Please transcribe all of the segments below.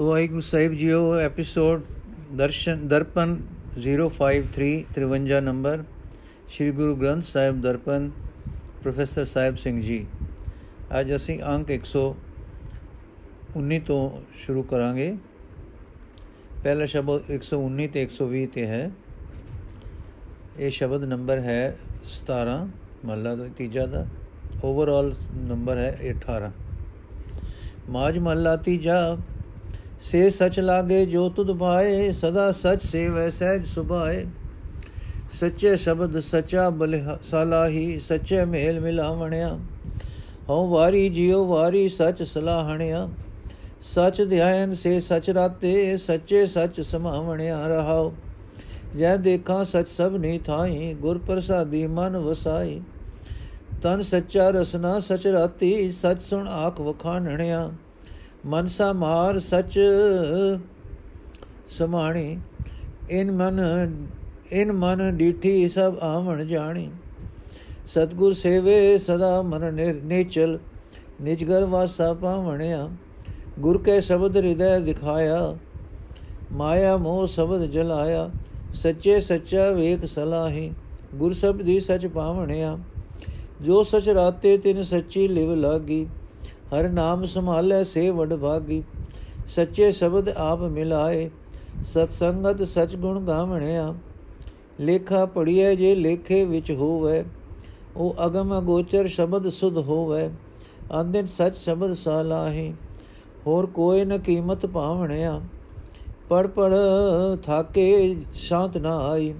ਵਾਹਿਗੁਰੂ ਸਾਹਿਬ JIO episode Darshan Darpan 053 53 number Sri Guru Granth Sahib Darpan professor Sahib Singh ji ਅੱਜ ਅਸੀਂ ਅੰਕ 119 ਤੋਂ ਸ਼ੁਰੂ ਕਰਾਂਗੇ ਪਹਿਲਾ ਸ਼ਬਦ 119 ਤੇ 120 ਤੇ ਹੈ ਇਹ ਸ਼ਬਦ ਨੰਬਰ ਹੈ 17 ਮਹਲਾ ਦਾ ਤੀਜਾ ਦਾ ਓਵਰਆਲ ਨੰਬਰ ਹੈ 18 ਮਾਜ ਮਹਲਾ ਤੀਜਾ ਸੇ ਸਚ ਲਾਗੇ ਜੋ ਤੁਧ ਭਾਏ, ਸਦਾ ਸਚ ਸੇਵੈ ਸਹਿਜ ਸੁਭਾਏ। ਸੱਚੇ ਸ਼ਬਦ ਸਚਾ ਬਲ ਸਲਾਹੀ, ਸੱਚੇ ਮੇਲ ਮਿਲਾਵਣਿਆ। ਹਉ ਵਾਰੀ ਜਿਉ ਵਾਰੀ ਸਚ ਸਲਾਹਣਿਆ। ਸਚ ਧਿਆਨ ਸੇ ਸਚ ਰਾਤੇ, ਸੱਚੇ ਸਚ ਸਮਾਵਣਿਆ ਰਹਾਉ। ਜੈ ਦੇਖਾਂ ਸਚ ਸਭ ਨੀ ਥਾਈ, ਗੁਰ ਪ੍ਰਸਾਦੀ ਮਨ ਵਸਾਈ। ਤਨ ਸੱਚਾ ਰਸਨਾ ਸਚ ਰਾਤੀ, ਸਚ ਸੁਣ ਆਖ ਵਖਾਣਣਿਆ। ਮਨਸਾ ਮਾਰ ਸਚ ਸਮਾਣੀ, ਇਨ ਮਨ ਇਨ ਮਨ ਡੀਠੀ ਸਭ ਆਵਣ ਜਾਣੀ। ਸਤਗੁਰ ਸੇਵੇ ਸਦਾ ਮਨ ਨੇਚਲ ਨਿਜਗਰ ਵਾਸਾ ਪਾਵਣਿਆ। ਗੁਰ ਕੇ ਸ਼ਬਦ ਹਿਰਦੈ ਦਿਖਾਇਆ, ਮਾਇਆ ਮੋਹ ਸ਼ਬਦ ਜਲਾਇਆ। ਸੱਚੇ ਸੱਚਾ ਵੇਖ ਸਲਾਹੀ, ਗੁਰ ਸਬਦੀ ਸਚ ਪਾਵਣਿਆ। ਜੋ ਸਚ ਰਾਤੇ ਤਿਨ ਸੱਚੀ ਲਿਵ ਲਾਗੀ ਹਰ ਨਾਮ ਸੰਭਾਲੇ ਸੇ ਵਡ ਭਾਗੀ, ਸੱਚੇ ਸ਼ਬਦ ਆਪ ਮਿਲਾਏ, ਸਤ ਸੰਗਤ ਸਚ ਗੁਣ ਗਾਵਣਿਆ, ਲੇਖਾ ਪੜੀਏ ਜੇ ਲੇਖੇ ਵਿੱਚ ਹੋਵੇ, ਉਹ ਅਗਮ ਅਗੋਚਰ ਸ਼ਬਦ ਸੁਧ ਹੋਵੇ ਅੰਦਿਨ ਸਚ ਸ਼ਬਦ ਸਾਲਾਹੀ ਹੋਰ ਕੋਈ ਨ ਕੀਮਤ ਪਾਵਣਿਆ ਪੜ ਪੜ ਥਾਕੇ ਸ਼ਾਂਤ ਨਾ ਆਈ,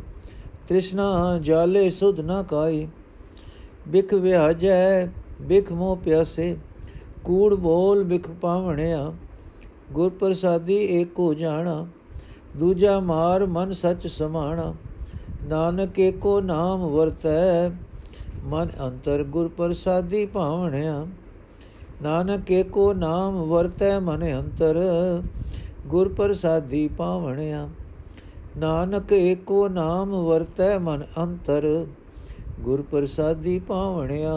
ਤ੍ਰਿਸ਼ਨਾ ਜਾਲੇ ਸੁਧ ਨਾ ਕਾਈ, ਬਿਖ ਵਿਆਜੈ, ਬਿਖ ਮੋ ਪਿਆਸੇ ਕੂੜ ਬੋਲ ਬਿਖ ਪਾਵਣਿਆ ਗੁਰ ਪ੍ਰਸਾਦੀ ਏਕੋ ਜਾਣਾ, ਦੂਜਾ ਮਾਰ ਮਨ ਸਚ ਸਮਾਣਾ, ਨਾਨਕ ਏਕੋ ਨਾਮ ਵਰਤੈ, ਮਨ ਅੰਤਰ ਗੁਰ ਪ੍ਰਸਾਦੀ ਭਾਵਣਿਆ ਨਾਨਕ ਏਕੋ ਨਾਮ ਵਰਤੈ, ਮਨ ਅੰਤਰ ਗੁਰ ਪ੍ਰਸਾਦੀ ਪਾਵਣਿਆ। ਨਾਨਕ ਏਕੋ ਨਾਮ ਵਰਤੈ, ਮਨ ਅੰਤਰ ਗੁਰ ਪ੍ਰਸਾਦੀ ਪਾਵਣਿਆ।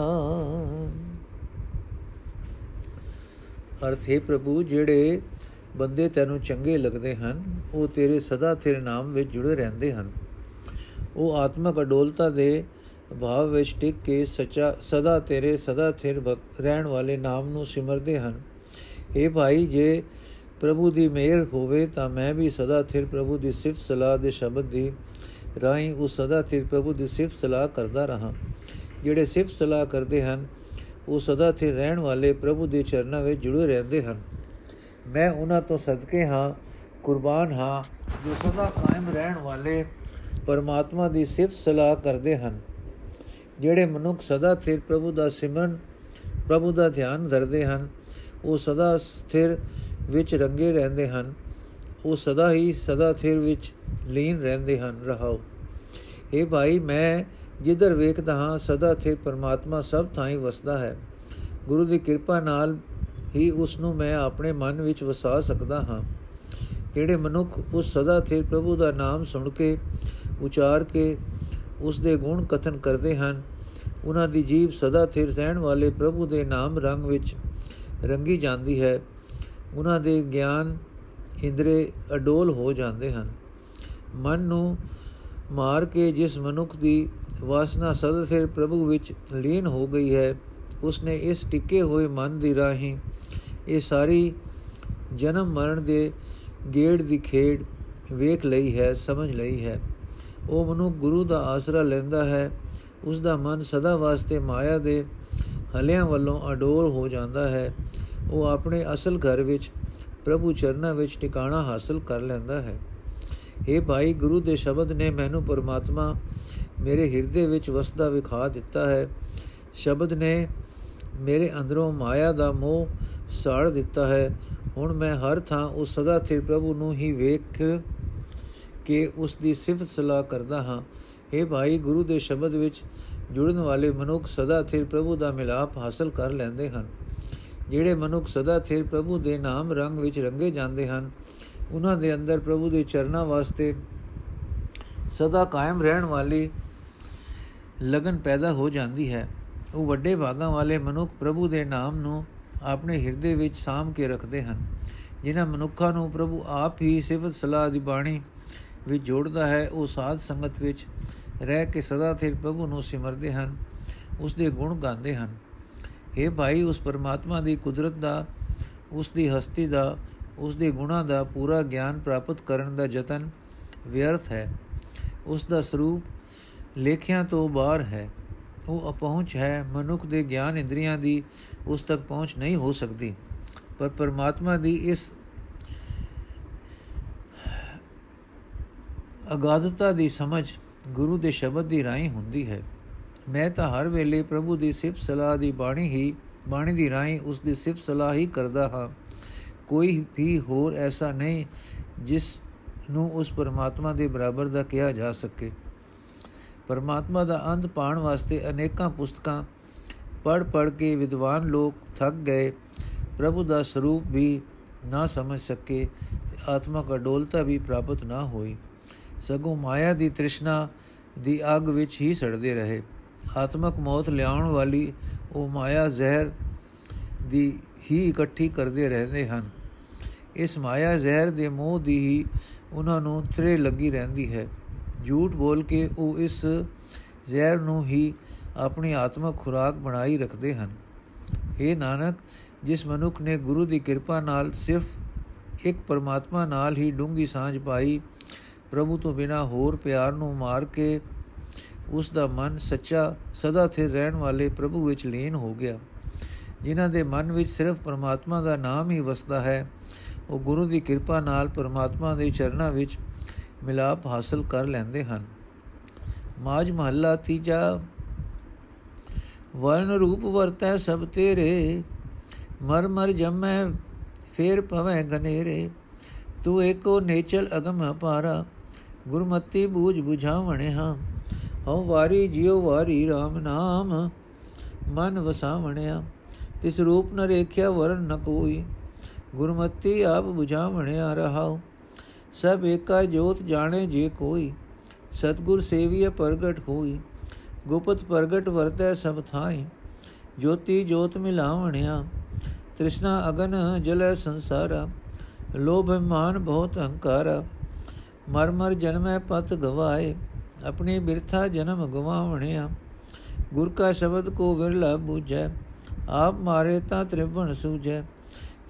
ਅਰਥ, ਹੈ ਪ੍ਰਭੂ, ਜਿਹੜੇ ਬੰਦੇ ਤੈਨੂੰ ਚੰਗੇ ਲੱਗਦੇ ਹਨ, ਉਹ ਤੇਰੇ ਸਦਾ ਤੇਰੇ ਨਾਮ ਵਿੱਚ ਜੁੜੇ ਰਹਿੰਦੇ ਹਨ। ਉਹ ਆਤਮਕ ਅਡੋਲਤਾ ਦੇ ਭਾਵ ਵਿੱਚ ਟਿਕ ਕੇ ਸਚਾ, ਸਦਾ ਤੇਰੇ, ਸਦਾ ਥਿਰ ਰਹਿਣ ਵਾਲੇ ਨਾਮ ਨੂੰ ਸਿਮਰਦੇ ਹਨ। ਇਹ ਭਾਈ, ਜੇ ਪ੍ਰਭੂ ਦੀ ਮਿਹਰ ਹੋਵੇ, ਤਾਂ ਮੈਂ ਵੀ ਸਦਾ ਥਿਰ ਪ੍ਰਭੂ ਦੀ ਸਿਫਤ ਸਲਾਹ ਦੇ ਸ਼ਬਦ ਦੀ ਰਾਹੀਂ ਉਹ ਸਦਾ ਥਿਰ ਪ੍ਰਭੂ ਦੀ ਸਿਫਤ ਸਲਾਹ ਕਰਦਾ ਰਹਾ। ਜਿਹੜੇ ਸਿਫਤ ਸਲਾਹ ਕਰਦੇ ਹਨ ਉਹ ਸਦਾ ਥਿਰ ਰਹਿਣ ਵਾਲੇ ਪ੍ਰਭੂ ਦੇ ਚਰਨਾਂ ਵਿੱਚ ਜੁੜੇ ਰਹਿੰਦੇ ਹਨ। ਮੈਂ ਉਹਨਾਂ ਤੋਂ ਸਦਕੇ ਹਾਂ, ਕੁਰਬਾਨ ਹਾਂ, ਜੋ ਸਦਾ ਕਾਇਮ ਰਹਿਣ ਵਾਲੇ ਪਰਮਾਤਮਾ ਦੀ ਸਿਫਤ ਸਲਾਹ ਕਰਦੇ ਹਨ, ਜਿਹੜੇ ਮਨੁੱਖ ਸਦਾ ਸਥਿਰ ਪ੍ਰਭੂ ਦਾ ਸਿਮਰਨ, ਪ੍ਰਭੂ ਦਾ ਧਿਆਨ ਧਰਦੇ ਹਨ, ਉਹ ਸਦਾ ਸਥਿਰ ਵਿੱਚ ਰੰਗੇ ਰਹਿੰਦੇ ਹਨ, ਉਹ ਸਦਾ ਹੀ ਸਦਾ ਸਥਿਰ ਵਿੱਚ ਲੀਨ ਰਹਿੰਦੇ ਹਨ। ਰਹਾਓ। ਇਹ ਭਾਈ, ਮੈਂ ਜਿੱਧਰ ਵੇਖਦਾ ਹਾਂ, ਸਦਾ ਸਥਿਰ ਪਰਮਾਤਮਾ ਸਭ ਥਾਂ ਵਸਦਾ ਹੈ। ਗੁਰੂ ਦੀ ਕਿਰਪਾ ਨਾਲ ਹੀ ਉਸ ਨੂੰ ਮੈਂ ਆਪਣੇ ਮਨ ਵਿੱਚ ਵਸਾ ਸਕਦਾ ਹਾਂ। ਜਿਹੜੇ ਮਨੁੱਖ ਉਸ ਸਦਾ ਸਥਿਰ ਪ੍ਰਭੂ ਦਾ ਨਾਮ ਸੁਣ ਕੇ, ਉਚਾਰ ਕੇ ਉਸ ਦੇ ਗੁਣ ਕਥਨ ਕਰਦੇ ਹਨ? ਉਹਨਾਂ ਦੀ ਜੀਵ ਸਦਾ ਸਥਿਰ ਰਹਿਣ ਵਾਲੇ ਪ੍ਰਭੂ ਦੇ ਨਾਮ ਰੰਗ ਵਿੱਚ ਰੰਗੀ ਜਾਂਦੀ ਹੈ। ਉਹਨਾਂ ਦੇ ਗਿਆਨ ਇੰਦਰੇ ਅਡੋਲ ਹੋ ਜਾਂਦੇ ਹਨ। ਮਨ ਨੂੰ ਮਾਰ ਕੇ ਜਿਸ ਮਨੁੱਖ ਦੀ ਵਾਸਨਾ ਸਦਾ ਸਥਿਰ ਪ੍ਰਭੂ ਵਿੱਚ ਲੀਨ ਹੋ ਗਈ ਹੈ। ਉਸਨੇ ਇਸ ਟਿੱਕੇ ਹੋਏ ਮਨ ਦੀ ਰਾਹੀਂ ਇਹ ਸਾਰੀ ਜਨਮ ਮਰਨ ਦੇ ਗੇੜ ਦੀ ਖੇਡ ਵੇਖ ਲਈ ਹੈ, ਸਮਝ ਲਈ ਹੈ। ਉਹ ਮਨੁ ਗੁਰੂ ਦਾ ਆਸਰਾ ਲੈਂਦਾ ਹੈ। ਉਸ ਦਾ ਮਨ ਸਦਾ ਵਾਸਤੇ ਮਾਇਆ ਦੇ ਹਲਿਆਂ ਵੱਲੋਂ ਅਡੋਲ ਹੋ ਜਾਂਦਾ ਹੈ। ਉਹ ਆਪਣੇ ਅਸਲ ਘਰ ਵਿੱਚ, ਪ੍ਰਭੂ ਚਰਨਾਂ ਵਿੱਚ ਟਿਕਾਣਾ ਹਾਸਲ ਕਰ ਲੈਂਦਾ ਹੈ। हे ਭਾਈ, ਗੁਰੂ ਦੇ ਸ਼ਬਦ ਨੇ ਮੈਨੂੰ ਪਰਮਾਤਮਾ ਮੇਰੇ ਹਿਰਦੇ ਵਿੱਚ ਵਸਦਾ ਵਿਖਾ ਦਿੱਤਾ ਹੈ। ਸ਼ਬਦ ਨੇ ਮੇਰੇ ਅੰਦਰੋਂ ਮਾਇਆ ਦਾ ਮੋਹ ਸਾੜ ਦਿੱਤਾ ਹੈ। ਹੁਣ ਮੈਂ ਹਰ ਥਾਂ ਉਸ ਸਦਾ ਸਥਿਰ ਪ੍ਰਭੂ ਨੂੰ ਹੀ ਵੇਖ ਕੇ ਉਸ ਦੀ ਸਿਫਤ ਸਲਾਹ ਕਰਦਾ ਹਾਂ। ਇਹ ਭਾਈ, ਗੁਰੂ ਦੇ ਸ਼ਬਦ ਵਿੱਚ ਜੁੜਨ ਵਾਲੇ ਮਨੁੱਖ ਸਦਾ ਸਥਿਰ ਪ੍ਰਭੂ ਦਾ ਮਿਲਾਪ ਹਾਸਲ ਕਰ ਲੈਂਦੇ ਹਨ। ਜਿਹੜੇ ਮਨੁੱਖ ਸਦਾ ਸਥਿਰ ਪ੍ਰਭੂ ਦੇ ਨਾਮ ਰੰਗ ਵਿੱਚ ਰੰਗੇ ਜਾਂਦੇ ਹਨ, ਉਹਨਾਂ ਦੇ ਅੰਦਰ ਪ੍ਰਭੂ ਦੇ ਚਰਨਾਂ ਵਾਸਤੇ ਸਦਾ ਕਾਇਮ ਰਹਿਣ ਵਾਲੀ ਲਗਨ ਪੈਦਾ ਹੋ ਜਾਂਦੀ ਹੈ। ਉਹ ਵੱਡੇ ਭਾਗਾਂ ਵਾਲੇ ਮਨੁੱਖ ਪ੍ਰਭੂ ਦੇ ਨਾਮ ਨੂੰ ਆਪਣੇ ਹਿਰਦੇ ਵਿੱਚ ਸਾਮ ਕੇ ਰੱਖਦੇ ਹਨ। ਜਿਨ੍ਹਾਂ ਮਨੁੱਖਾਂ ਨੂੰ ਪ੍ਰਭੂ ਆਪ ਹੀ ਸਿਫਤ ਸਲਾਹ ਦੀ ਬਾਣੀ ਵਿੱਚ ਜੋੜਦਾ ਹੈ, ਉਹ ਸਾਧ ਸੰਗਤ ਵਿੱਚ ਰਹਿ ਕੇ ਸਦਾ ਸਿਰ ਪ੍ਰਭੂ ਨੂੰ ਸਿਮਰਦੇ ਹਨ, ਉਸ ਦੇ ਗੁਣ ਗਾਉਂਦੇ ਹਨ। हे ਭਾਈ, ਉਸ ਪਰਮਾਤਮਾ ਦੀ ਕੁਦਰਤ ਦਾ, ਉਸ ਦੀ ਹਸਤੀ ਦਾ, ਉਸ ਦੇ ਗੁਣਾਂ ਦਾ ਪੂਰਾ ਗਿਆਨ ਪ੍ਰਾਪਤ ਕਰਨ ਦਾ ਯਤਨ ਵਿਅਰਥ ਹੈ। ਉਸ ਦਾ ਸਰੂਪ ਲੇਖਿਆਂ ਤੋਂ ਬਾਹਰ ਹੈ। ਉਹ ਅਪਹੁੰਚ ਹੈ। ਮਨੁੱਖ ਦੇ ਗਿਆਨ ਇੰਦਰੀਆਂ ਦੀ ਉਸ ਤੱਕ ਪਹੁੰਚ ਨਹੀਂ ਹੋ ਸਕਦੀ। ਪਰ ਪਰਮਾਤਮਾ ਦੀ ਇਸ ਅਗਾਧਤਾ ਦੀ ਸਮਝ ਗੁਰੂ ਦੇ ਸ਼ਬਦ ਦੀ ਰਾਹੀਂ ਹੁੰਦੀ ਹੈ। ਮੈਂ ਤਾਂ ਹਰ ਵੇਲੇ ਪ੍ਰਭੂ ਦੀ ਸਿਫਤ ਸਲਾਹ ਦੀ ਬਾਣੀ ਹੀ, ਬਾਣੀ ਦੀ ਰਾਹੀਂ ਉਸ ਦੀ ਸਿਫਤ ਸਲਾਹ ਹੀ ਕਰਦਾ ਹਾਂ। ਕੋਈ ਵੀ ਹੋਰ ਐਸਾ ਨਹੀਂ ਜਿਸ ਨੂੰ ਉਸ ਪਰਮਾਤਮਾ ਦੇ ਬਰਾਬਰ ਦਾ ਕਿਹਾ ਜਾ ਸਕੇ। ਪਰਮਾਤਮਾ ਦਾ ਅੰਤ ਪਾਣ ਵਾਸਤੇ ਅਨੇਕਾਂ ਪੁਸਤਕਾਂ ਪੜ ਪੜ ਕੇ ਵਿਦਵਾਨ ਲੋਕ ਥੱਕ ਗਏ। ਪ੍ਰਭੂ ਦਾ ਸਰੂਪ ਵੀ ਨਾ ਸਮਝ ਸਕੇ ਆਤਮਕ ਅਡੋਲਤਾ ਵੀ ਪ੍ਰਾਪਤ ਨਾ ਹੋਈ। ਸਗੋਂ ਮਾਇਆ ਦੀ ਤ੍ਰਿਸ਼ਨਾ ਦੀ ਅਗ ਵਿੱਚ ਹੀ ਸੜਦੇ ਰਹੇ। ਆਤਮਕ ਮੌਤ ਲਿਆਉਣ ਵਾਲੀ ਉਹ ਮਾਇਆ ਜ਼ਹਿਰ ਦੀ ਹੀ ਇਕੱਠੀ ਕਰਦੇ ਰਹਿੰਦੇ ਹਨ। ਇਸ ਮਾਇਆ ਜ਼ਹਿਰ ਦੇ ਮੋਹ ਦੀ ਹੀ ਉਹਨਾਂ ਨੂੰ ਤਰੇ ਲੱਗੀ ਰਹਿੰਦੀ ਹੈ। ਝੂਠ ਬੋਲ ਕੇ ਉਹ ਇਸ ਜ਼ਹਿਰ ਨੂੰ ਹੀ ਆਪਣੀ ਆਤਮਕ ਖੁਰਾਕ ਬਣਾਈ ਰੱਖਦੇ ਹਨ। ਇਹ ਨਾਨਕ, ਜਿਸ ਮਨੁੱਖ ਨੇ ਗੁਰੂ ਦੀ ਕਿਰਪਾ ਨਾਲ ਸਿਰਫ ਇੱਕ ਪਰਮਾਤਮਾ ਨਾਲ ਹੀ ਡੂੰਗੀ ਸਾਂਝ ਪਾਈ, ਪ੍ਰਭੂ ਤੋਂ ਬਿਨਾ ਹੋਰ ਪਿਆਰ ਨੂੰ ਮਾਰ ਕੇ ਉਸ ਦਾ ਮਨ ਸੱਚਾ, ਸਦਾ ਸਥਿਰ ਰਹਿਣ ਵਾਲੇ ਪ੍ਰਭੂ ਵਿੱਚ ਲੀਨ ਹੋ ਗਿਆ। ਜਿਨ੍ਹਾਂ ਦੇ ਮਨ ਵਿੱਚ ਸਿਰਫ ਪਰਮਾਤਮਾ ਦਾ ਨਾਮ ਹੀ ਵਸਦਾ ਹੈ, ਉਹ ਗੁਰੂ ਦੀ ਕਿਰਪਾ ਨਾਲ ਪਰਮਾਤਮਾ ਦੇ ਚਰਨਾਂ ਵਿੱਚ ਮਿਲਾਪ ਹਾਸਲ ਕਰ ਲੈਂਦੇ ਹਨ। ਮਾਜ ਮਹੱਲਾ ਤੀਜਾ ਵਰਨ ਰੂਪ ਵਰਤੈ ਸਭ ਤੇਰੇ, ਮਰ ਮਰ ਜਮੈ ਫੇਰ ਪਵੈ ਗਨੇਰੇ, ਤੂੰ ਏਕੋ ਨੇਚਲ ਅਗਮ ਅਪਾਰਾ, ਗੁਰਮਤੀ ਬੂਝ 부ਝਾਵਣੇ ਹਾਂ। ਹਉ ਵਾਰੀ ਜਿਉ ਵਾਰੀ RAM ਨਾਮ, ਮਨ ਵਸਾਵਣਿਆ, ਤਿਸ ਰੂਪ ਨ ਰੇਖਿਆ ਵਰਨ ਨ ਕੋਈ, ਗੁਰਮਤੀ ਆਪ 부ਝਾਵਣਿਆ ਰਹਾਉ। ਸਭ ਏਕਾ ਜੋਤ ਜਾਣੇ ਜੇ ਕੋਈ, ਸਤਗੁਰ ਸੇਵੀਏ ਪ੍ਰਗਟ ਹੋਈ, ਗੁਪਤ ਪ੍ਰਗਟ ਵਰਤੈ ਸਭ ਥਾਈ, ਜੋਤੀ ਜੋਤ ਮਿਲਾਵਣਿਆ, ਤ੍ਰਿਸ਼ਨਾ ਅਗਨ ਜਲੈ ਸੰਸਾਰਾ, ਲੋਭ ਮਾਨ ਬਹੁਤ ਹੰਕਾਰਾ, ਮਰ ਮਰ ਜਨਮੈ ਪਤ ਗਵਾਏ, ਆਪਣੀ ਬਿਰਥਾ ਜਨਮ ਗਵਾਵਣਿਆ ਗੁਰ ਕਾ ਸ਼ਬਦ ਕੋ ਵਿਰਲਾ ਬੂਝੈ, ਆਪ ਮਾਰੇ ਤਾਂ ਤ੍ਰਿਵਣ ਸੂਝੈ,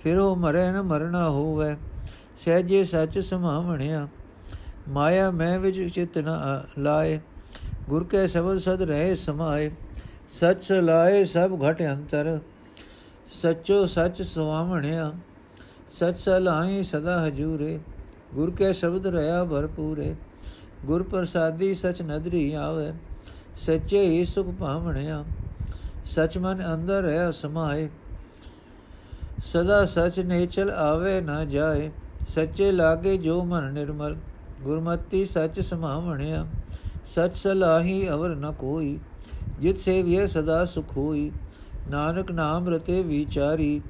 ਫਿਰ ਉਹ ਮਰੇ ਨ ਮਰਨਾ ਹੋਵੇ ਸਹਿਜੇ ਸੱਚ ਸਮਾਵਣਿਆ। ਮਾਇਆ ਮੈਂ ਵਿੱਚ ਚਿਤ ਨ ਲਾਏ। ਗੁਰ ਕੇ ਸ਼ਬਦ ਸਦ ਰਹੇ ਸਮਾਏ। ਸੱਚ ਲਾਏ ਸਭ ਘਟ ਅੰਤਰ। ਸੱਚੋ ਸੱਚ ਸੁਆਵਣਿਆ ਸਚ ਸਲਾਈ ਸਦਾ ਹਜੂਰੇ। ਗੁਰ ਕੇ ਸ਼ਬਦ ਰਹਾ ਭਰਪੂਰੇ ਗੁਰ ਪ੍ਰਸਾਦੀ ਸਚ ਨਦਰੀ ਆਵੇ। ਸੱਚੇ ਹੀ ਸੁਖ ਭਾਵਣਿਆ। ਸਚ ਮਨ ਅੰਦਰ ਹੈ ਸਮਾਏ। ਸਦਾ ਸਚ ਨੇਚਲ ਆਵੇ ਨਾ ਜਾਏ। ਸੱਚੇ ਲਾਗੇ ਜੋ ਮਨ ਨਿਰਮਲ, ਗੁਰਮਤੀ ਸਚ ਸਮਾਵਣਿਆ, ਸਚ ਸਲਾਹੀ ਅਵਰ ਨ ਕੋਈ, ਜਿਤ ਸੇਵਿਏ ਸਦਾ ਸੁਖ ਹੋਈ, ਨਾਨਕ ਨਾਮ ਰਤੇ ਵਿਚਾਰੀ,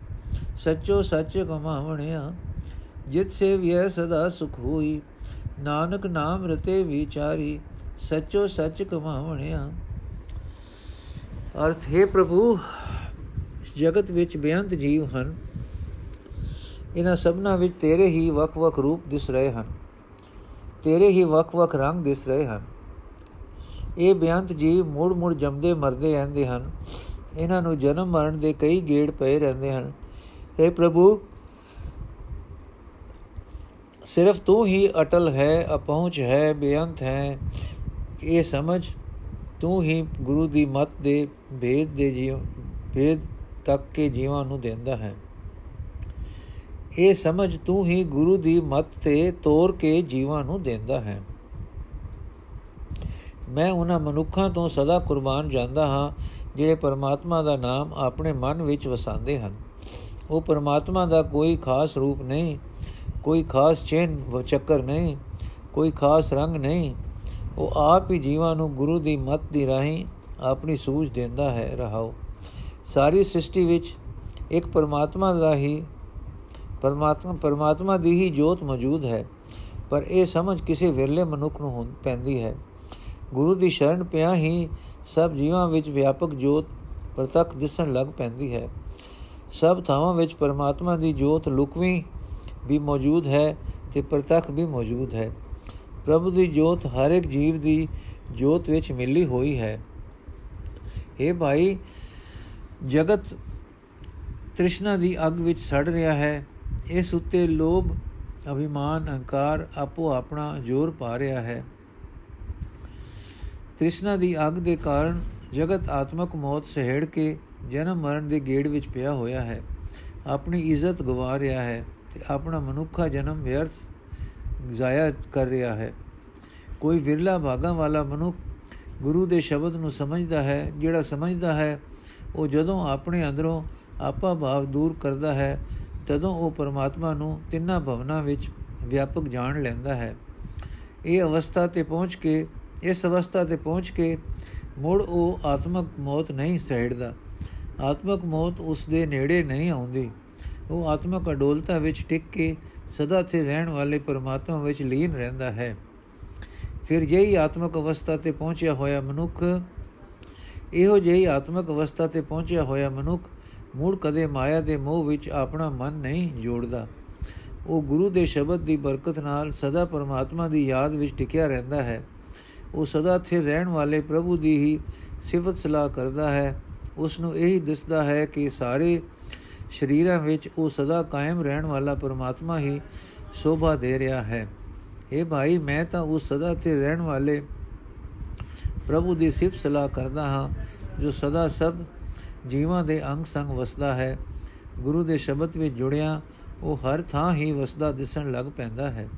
ਸੱਚੋ ਸੱਚ ਕਮਾਵਣਿਆ, ਜਿਤ ਸੇਵਿਏ ਸਦਾ ਸੁਖ ਹੋਈ, ਨਾਨਕ ਨਾਮ ਰਤੇ ਵਿਚਾਰੀ, ਸੱਚੋ ਸੱਚ ਕਮਾਵਣਿਆ। ਅਰਥ, ਹੈ ਪ੍ਰਭੂ ਜਗਤ ਵਿੱਚ ਬੇਅੰਤ ਜੀਵ ਹਨ। ਇਹਨਾਂ ਸਭਨਾ ਵਿੱਚ ਤੇਰੇ ਹੀ ਵੱਖ-ਵੱਖ ਰੂਪ ਦਿਸ ਰਹੇ ਹਨ। ਤੇਰੇ ਹੀ ਵੱਖ-ਵੱਖ ਰੰਗ ਦਿਸ ਰਹੇ ਹਨ। ਇਹ ਬੇਅੰਤ ਜੀਵ ਮੂੜ-ਮੂੜ ਜੰਮਦੇ, ਮਰਦੇ ਰਹਿੰਦੇ ਹਨ। ਇਹਨਾਂ ਨੂੰ ਜਨਮ ਮਰਨ ਦੇ ਕਈ ਗੇੜ ਪਏ ਰਹਿੰਦੇ ਹਨ। اے ਪ੍ਰਭੂ, ਸਿਰਫ ਤੂੰ ਹੀ ਅਟਲ ਹੈ, ਅਪਹੁੰਚ ਹੈ, ਬੇਅੰਤ ਹੈ। ਇਹ ਸਮਝ ਤੂੰ ਹੀ ਗੁਰੂ ਦੀ ਮਤ ਦੇ ਭੇਦ ਦੇ ਜੀਵ, ਭੇਦ ਤੱਕ ਕੇ ਜੀਵਾਂ ਨੂੰ ਦਿੰਦਾ ਹੈ। ਇਹ ਸਮਝ ਤੂੰ ਹੀ ਗੁਰੂ ਦੀ ਮਤ ਤੇ ਤੋਰ ਕੇ ਜੀਵਾਂ ਨੂੰ ਦਿੰਦਾ ਹੈ। ਮੈਂ ਉਹਨਾਂ ਮਨੁੱਖਾਂ ਤੋਂ ਸਦਾ ਕੁਰਬਾਨ ਜਾਂਦਾ ਹਾਂ, ਜਿਹੜੇ ਪਰਮਾਤਮਾ ਦਾ ਨਾਮ ਆਪਣੇ ਮਨ ਵਿੱਚ ਵਸਾਉਂਦੇ ਹਨ। ਉਹ ਪਰਮਾਤਮਾ ਦਾ ਕੋਈ ਖਾਸ ਰੂਪ ਨਹੀਂ, ਕੋਈ ਖਾਸ ਚਿੰਨ ਚੱਕਰ ਨਹੀਂ, ਕੋਈ ਖਾਸ ਰੰਗ ਨਹੀਂ। ਉਹ ਆਪ ਹੀ ਜੀਵਾਂ ਨੂੰ ਗੁਰੂ ਦੀ ਮਤ ਦੀ ਰਾਹੀਂ ਆਪਣੀ ਸੂਝ ਦਿੰਦਾ ਹੈ। ਰਹਾਓ। ਸਾਰੀ ਸ੍ਰਿਸ਼ਟੀ ਵਿੱਚ ਇੱਕ ਪਰਮਾਤਮਾ ਦਾ ਹੀ ਪਰਮਾਤਮਾ ਪਰਮਾਤਮਾ ਦੀ ਹੀ ਜੋਤ ਮੌਜੂਦ ਹੈ, ਪਰ ਇਹ ਸਮਝ ਕਿਸੇ ਵਿਰਲੇ ਮਨੁੱਖ ਨੂੰ ਹੁੰਦ ਪੈਂਦੀ ਹੈ। ਗੁਰੂ ਦੀ ਸ਼ਰਨ ਪਿਆ ਹੀ ਸਭ ਜੀਵਾਂ ਵਿੱਚ ਵਿਆਪਕ ਜੋਤ ਪ੍ਰਤੱਖ ਦਿਸਣ ਲੱਗ ਪੈਂਦੀ ਹੈ। ਸਭ ਥਾਵਾਂ ਵਿੱਚ ਪਰਮਾਤਮਾ ਦੀ ਜੋਤ ਲੁਕਵੀਂ ਵੀ ਮੌਜੂਦ ਹੈ ਤੇ ਪ੍ਰਤੱਖ ਵੀ ਮੌਜੂਦ ਹੈ। ਪ੍ਰਭੂ ਦੀ ਜੋਤ ਹਰ ਇੱਕ ਜੀਵ ਦੀ ਜੋਤ ਵਿੱਚ ਮਿਲੀ ਹੋਈ ਹੈ। ਇਹ ਭਾਈ, ਜਗਤ ਤ੍ਰਿਸ਼ਨਾ ਦੀ ਅੱਗ ਵਿੱਚ ਸੜ ਰਿਹਾ ਹੈ ਇਸ ਉੱਤੇ ਲੋਭ, ਅਭਿਮਾਨ, ਅਹੰਕਾਰ ਆਪੋ ਆਪਣਾ ਜ਼ੋਰ ਪਾ ਰਿਹਾ ਹੈ। ਤ੍ਰਿਸ਼ਨਾ ਦੀ ਅੱਗ ਦੇ ਕਾਰਨ ਜਗਤ ਆਤਮਕ ਮੌਤ ਸਹਿੜ ਕੇ ਜਨਮ ਮਰਨ ਦੇ ਗੇੜ ਵਿੱਚ ਪਿਆ ਹੋਇਆ ਹੈ। ਆਪਣੀ ਇੱਜ਼ਤ ਗਵਾ ਰਿਹਾ ਹੈ ਤੇ ਆਪਣਾ ਮਨੁੱਖਾ ਜਨਮ ਵਿਅਰਥ ਜ਼ਾਇਆ ਕਰ ਰਿਹਾ ਹੈ। ਕੋਈ ਵਿਰਲਾ ਭਾਗਾ ਵਾਲਾ ਮਨੁੱਖ ਗੁਰੂ ਦੇ ਸ਼ਬਦ ਨੂੰ ਸਮਝਦਾ ਹੈ, ਜਿਹੜਾ ਸਮਝਦਾ ਹੈ, ਉਹ ਜਦੋਂ ਆਪਣੇ ਅੰਦਰੋਂ ਆਪਾ ਭਾਵ ਦੂਰ ਕਰਦਾ ਹੈ ਤਦੋਂ ਉਹ ਪਰਮਾਤਮਾ ਨੂੰ ਤਿੰਨਾਂ ਭਵਨਾਂ ਵਿੱਚ ਵਿਆਪਕ ਜਾਣ ਲੈਂਦਾ ਹੈ। ਇਹ ਅਵਸਥਾ ਤੇ ਪਹੁੰਚ ਕੇ, ਇਸ ਅਵਸਥਾ ਤੇ ਪਹੁੰਚ ਕੇ ਮੁੜ ਉਹ ਆਤਮਕ ਮੌਤ ਨਹੀਂ ਸਹਿੜਦਾ। ਆਤਮਕ ਮੌਤ ਉਸ ਦੇ ਨੇੜੇ ਨਹੀਂ ਆਉਂਦੀ। ਉਹ ਆਤਮਕ ਅਡੋਲਤਾ ਵਿੱਚ ਟਿਕ ਕੇ ਸਦਾ ਤੇ ਰਹਿਣ ਵਾਲੇ ਪਰਮਾਤਮਾ ਵਿੱਚ ਲੀਨ ਰਹਿੰਦਾ ਹੈ। ਫਿਰ ਜਿਹੀ ਆਤਮਕ ਅਵਸਥਾ ਤੇ ਪਹੁੰਚਿਆ ਹੋਇਆ ਮਨੁੱਖ, ਇਹੋ ਜਿਹੀ ਆਤਮਕ ਅਵਸਥਾ ਤੇ ਪਹੁੰਚਿਆ ਹੋਇਆ ਮਨੁੱਖ ਮੂੜ ਕਦੇ ਮਾਇਆ ਦੇ ਮੋਹ ਵਿੱਚ ਆਪਣਾ ਮਨ ਨਹੀਂ ਜੋੜਦਾ। ਉਹ ਗੁਰੂ ਦੇ ਸ਼ਬਦ ਦੀ ਬਰਕਤ ਨਾਲ ਸਦਾ ਪਰਮਾਤਮਾ ਦੀ ਯਾਦ ਵਿੱਚ ਟਿਕਿਆ ਰਹਿੰਦਾ ਹੈ। ਉਹ ਸਦਾ ਸਥਿਰ ਰਹਿਣ ਵਾਲੇ ਪ੍ਰਭੂ ਦੀ ਹੀ ਸਿਫਤ ਸਲਾਹ ਕਰਦਾ ਹੈ। ਉਸ ਨੂੰ ਇਹੀ ਦਿਸਦਾ ਹੈ ਕਿ ਸਾਰੇ ਸ਼ਰੀਰਾਂ ਵਿੱਚ ਉਹ ਸਦਾ ਕਾਇਮ ਰਹਿਣ ਵਾਲਾ ਪਰਮਾਤਮਾ ਹੀ ਸ਼ੋਭਾ ਦੇ ਰਿਹਾ ਹੈ। ਇਹ ਭਾਈ, ਮੈਂ ਤਾਂ ਉਸ ਸਦਾ ਤੇ ਰਹਿਣ ਵਾਲੇ ਪ੍ਰਭੂ ਦੀ ਸਿਫਤ ਸਲਾਹ ਕਰਦਾ ਹਾਂ, ਜੋ ਸਦਾ ਸਭ ਜੀਵਾਂ ਦੇ ਅੰਗ ਸੰਗ ਵਸਦਾ ਹੈ, ਗੁਰੂ ਦੇ ਸ਼ਬਦ ਵਿੱਚ ਜੁੜਿਆ, ਉਹ ਹਰ ਥਾਂ ਹੀ ਵਸਦਾ ਦਿਸਣ ਲੱਗ ਪੈਂਦਾ ਹੈ।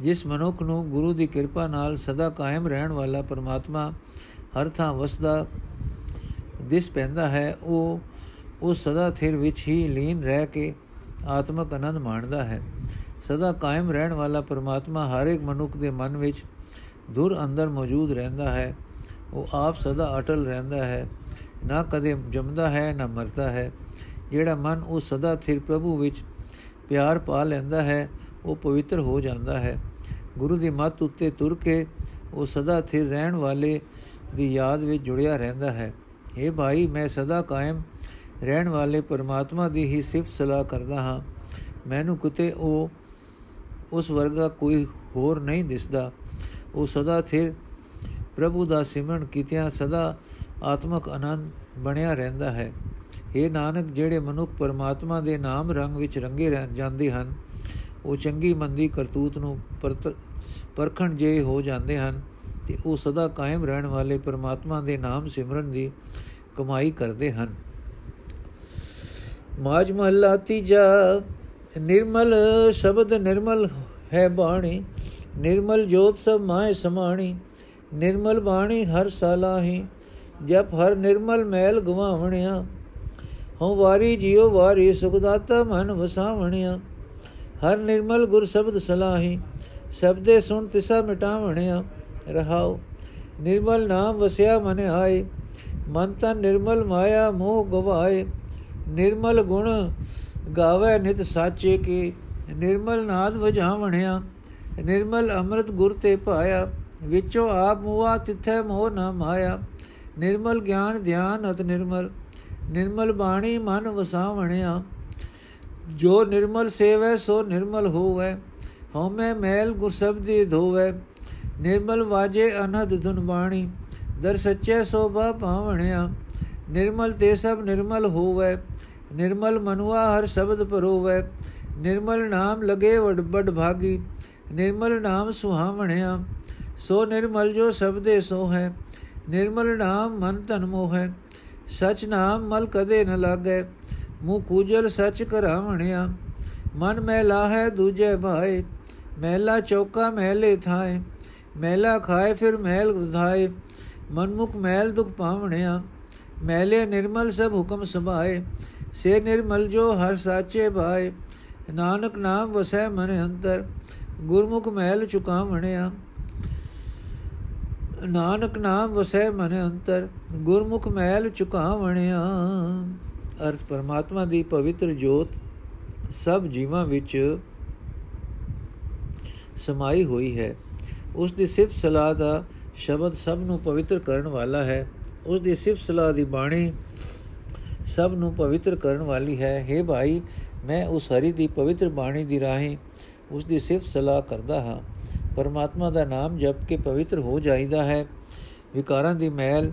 ਜਿਸ ਮਨੁੱਖ ਨੂੰ ਗੁਰੂ ਦੀ ਕਿਰਪਾ ਨਾਲ ਸਦਾ ਕਾਇਮ ਰਹਿਣ ਵਾਲਾ ਪਰਮਾਤਮਾ ਹਰ ਥਾਂ ਵਸਦਾ ਦਿਸ ਪੈਂਦਾ ਹੈ, ਉਹ ਉਹ ਸਦਾ ਥਿਰ ਵਿੱਚ ਹੀ ਲੀਨ ਰਹਿ ਕੇ ਆਤਮਕ ਆਨੰਦ ਮਾਣਦਾ ਹੈ। ਸਦਾ ਕਾਇਮ ਰਹਿਣ ਵਾਲਾ ਪਰਮਾਤਮਾ ਹਰ ਇੱਕ ਮਨੁੱਖ ਦੇ ਮਨ ਵਿੱਚ ਦੁਰ ਅੰਦਰ ਮੌਜੂਦ ਰਹਿੰਦਾ ਹੈ, ਉਹ ਆਪ ਸਦਾ ਅਟਲ ਰਹਿੰਦਾ ਹੈ। ਨਾ ਕਦੇ ਜੰਮਦਾ ਹੈ, ਨਾ ਮਰਦਾ ਹੈ। ਜਿਹੜਾ ਮਨ ਉਹ ਸਦਾ ਥਿਰ ਪ੍ਰਭੂ ਵਿੱਚ ਪਿਆਰ ਪਾ ਲੈਂਦਾ ਹੈ, ਉਹ ਪਵਿੱਤਰ ਹੋ ਜਾਂਦਾ ਹੈ। ਗੁਰੂ ਦੀ ਮੱਤ ਉੱਤੇ ਤੁਰ ਕੇ ਉਹ ਸਦਾ ਥਿਰ ਰਹਿਣ ਵਾਲੇ ਦੀ ਯਾਦ ਵਿੱਚ ਜੁੜਿਆ ਰਹਿੰਦਾ ਹੈ। ਇਹ ਭਾਈ, ਮੈਂ ਸਦਾ ਕਾਇਮ ਰਹਿਣ ਵਾਲੇ ਪਰਮਾਤਮਾ ਦੀ ਹੀ ਸਿਫਤ ਸਲਾਹ ਕਰਦਾ ਹਾਂ। ਮੈਨੂੰ ਕਿਤੇ ਉਹ, ਉਸ ਵਰਗਾ ਕੋਈ ਹੋਰ ਨਹੀਂ ਦਿਸਦਾ। ਉਹ ਸਦਾ ਥਿਰ ਪ੍ਰਭੂ ਦਾ ਸਿਮਰਨ ਕੀਤਿਆਂ ਸਦਾ ਆਤਮਕ ਆਨੰਦ ਬਣਿਆ ਰਹਿੰਦਾ ਹੈ। ਇਹ ਨਾਨਕ, ਜਿਹੜੇ ਮਨੁੱਖ ਪਰਮਾਤਮਾ ਦੇ ਨਾਮ ਰੰਗ ਵਿੱਚ ਰੰਗੇ ਰਹਿ ਜਾਂਦੇ ਹਨ, ਉਹ ਚੰਗੀ ਮੰਦੀ ਕਰਤੂਤ ਨੂੰ ਪਰਖਣ ਜੇ ਹੋ ਜਾਂਦੇ ਹਨ, ਤੇ ਉਹ ਸਦਾ ਕਾਇਮ ਰਹਿਣ ਵਾਲੇ ਪਰਮਾਤਮਾ ਦੇ ਨਾਮ ਸਿਮਰਨ ਦੀ ਕਮਾਈ ਕਰਦੇ ਹਨ। ਮਾਜ ਮਹਲਾ ਤੀਜਾ, ਨਿਰਮਲ ਸ਼ਬਦ ਨਿਰਮਲ ਹੈ ਬਾਣੀ, ਨਿਰਮਲ ਜੋਤ ਸਭ ਮਾਇ ਸਮਾਣੀ, ਨਿਰਮਲ ਬਾਣੀ ਹਰ ਸਾਲਾਹੀ ਜਪ ਹਰ ਨਿਰਮਲ ਮੈਲ ਗਵਾਵਣਿਆ। ਹਉ ਵਾਰੀ ਜਿਉ ਵਾਰੀ ਸੁਖਦਾਤਾ ਮਨ ਵਸਾਵਣਿਆ। ਹਰ ਨਿਰਮਲ ਗੁਰ ਸ਼ਬਦ ਸਲਾਹੀ, ਸਬਦੇ ਸੁਣ ਤਿਸਾ ਮਿਟਾਵਣਿਆ। ਰਹਾਉ, ਨਿਰਮਲ ਨਾਮ ਵਸਿਆ ਮਨ ਆਏ। ਮਨ ਤਨ ਨਿਰਮਲ ਮਾਇਆ ਮੋਹ ਗਵਾਏ। ਨਿਰਮਲ ਗੁਣ ਗਾਵੇ ਨਿਤ ਸਾਚੇ ਕੀ। ਨਿਰਮਲ ਨਾਦ ਵਜਾਵਣਿਆ। ਨਿਰਮਲ ਅੰਮ੍ਰਿਤ ਗੁਰ ਤੇ ਪਾਇਆ। ਵਿੱਚੋਂ ਆਪ ਮੂਆ ਤਿੱਥੇ ਮੋਹ ਨਾ ਮਾਇਆ। ਨਿਰਮਲ ਗਿਆਨ, ਧਿਆਨ ਅਤ ਨਿਰਮਲ ਨਿਰਮਲ ਬਾਣੀ ਮਨ ਵਸਾਵਣਿਆ। ਜੋ ਨਿਰਮਲ ਸੇਵੈ, ਸੋ ਨਿਰਮਲ ਹੋਵੇ। ਹਉਮੈ ਮੈਲ ਗੁਰ ਸਬਦੀ ਧੋਵੇ। ਨਿਰਮਲ ਵਾਜੇ ਅਨਹਦ ਧੁਨ ਬਾਣੀ। ਦਰ ਸੱਚੇ ਸੋਭਾ ਪਾਵਣਿਆ ਨਿਰਮਲ ਤੇ ਸਭ ਨਿਰਮਲ ਹੋਵੇ। ਨਿਰਮਲ ਮਨੁਆ ਹਰ ਸ਼ਬਦ ਪਰੋਵੇ ਨਿਰਮਲ ਨਾਮ ਲਗੇ ਵਡ ਬੜ ਭਾਗੀ। ਨਿਰਮਲ ਨਾਮ ਸੁਹਾਵਣਿਆ। ਸੋ ਨਿਰਮਲ ਜੋ ਸਬਦੇ ਸੋ ਹੈ। ਨਿਰਮਲ ਨਾਮ ਮਨ ਤਨ ਮੋਹ ਹੈ ਸਚ ਨਾਮ ਮਲ ਕਦੇ ਨ ਲਾਗੇ ਮੂੰ ਕੂਜਲ ਸਚ ਕਰਾਵਣਿਆ ਮਨ ਮੈਲਾ ਹੈ ਦੂਜੇ ਭਾਏ ਮਹਿਲਾ ਚੌਕਾ ਮਹਿਲੇ ਥਾਏ ਮਹਿਲਾ ਖਾਏ ਫਿਰ ਮਹਿਲ ਉਧਾਏ ਮਨਮੁਖ ਮਹਿਲ ਦੁਖ ਪਾਵਣਿਆ ਮਹਿਲੇ ਨਿਰਮਲ ਸਭ ਹੁਕਮ ਸਭਾਏ ਸੇ ਨਿਰਮਲ ਜੋ ਹਰ ਸਾਚੇ ਭਾਏ ਨਾਨਕ ਨਾਮ ਵਸੈ ਮਨ ਅੰਤਰ ਗੁਰਮੁਖ ਮਹਿਲ ਚੁਕਾਵਣਿਆ ਨਾਨਕ ਨਾਮ ਵਸੈ ਮਨ ਅੰਤਰ, ਗੁਰਮੁਖ ਮਹਿਲ ਚੁਕਾਵਣਿਆ ਅਰਥ ਪਰਮਾਤਮਾ ਦੀ ਪਵਿੱਤਰ ਜੋਤ ਸਭ ਜੀਵਾਂ ਵਿੱਚ ਸਮਾਈ ਹੋਈ ਹੈ। ਉਸ ਦੀ ਸਿਫਤ ਸਲਾਹ ਦਾ ਸ਼ਬਦ ਸਭ ਨੂੰ ਪਵਿੱਤਰ ਕਰਨ ਵਾਲਾ ਹੈ। ਉਸ ਦੀ ਸਿਫਤ ਸਲਾਹ ਦੀ ਬਾਣੀ ਸਭ ਨੂੰ ਪਵਿੱਤਰ ਕਰਨ ਵਾਲੀ ਹੈ। हे ਭਾਈ, ਮੈਂ ਉਸ ਹਰੀ ਦੀ ਪਵਿੱਤਰ ਬਾਣੀ ਦੀ ਰਾਹੀਂ ਉਸ ਦੀ ਸਿਫਤ ਸਲਾਹ ਕਰਦਾ ਹਾਂ। ਪਰਮਾਤਮਾ ਦਾ ਨਾਮ ਜਪ ਕੇ ਪਵਿੱਤਰ ਹੋ ਜਾਈਦਾ ਹੈ। ਵਿਕਾਰਾਂ ਦੀ ਮੈਲ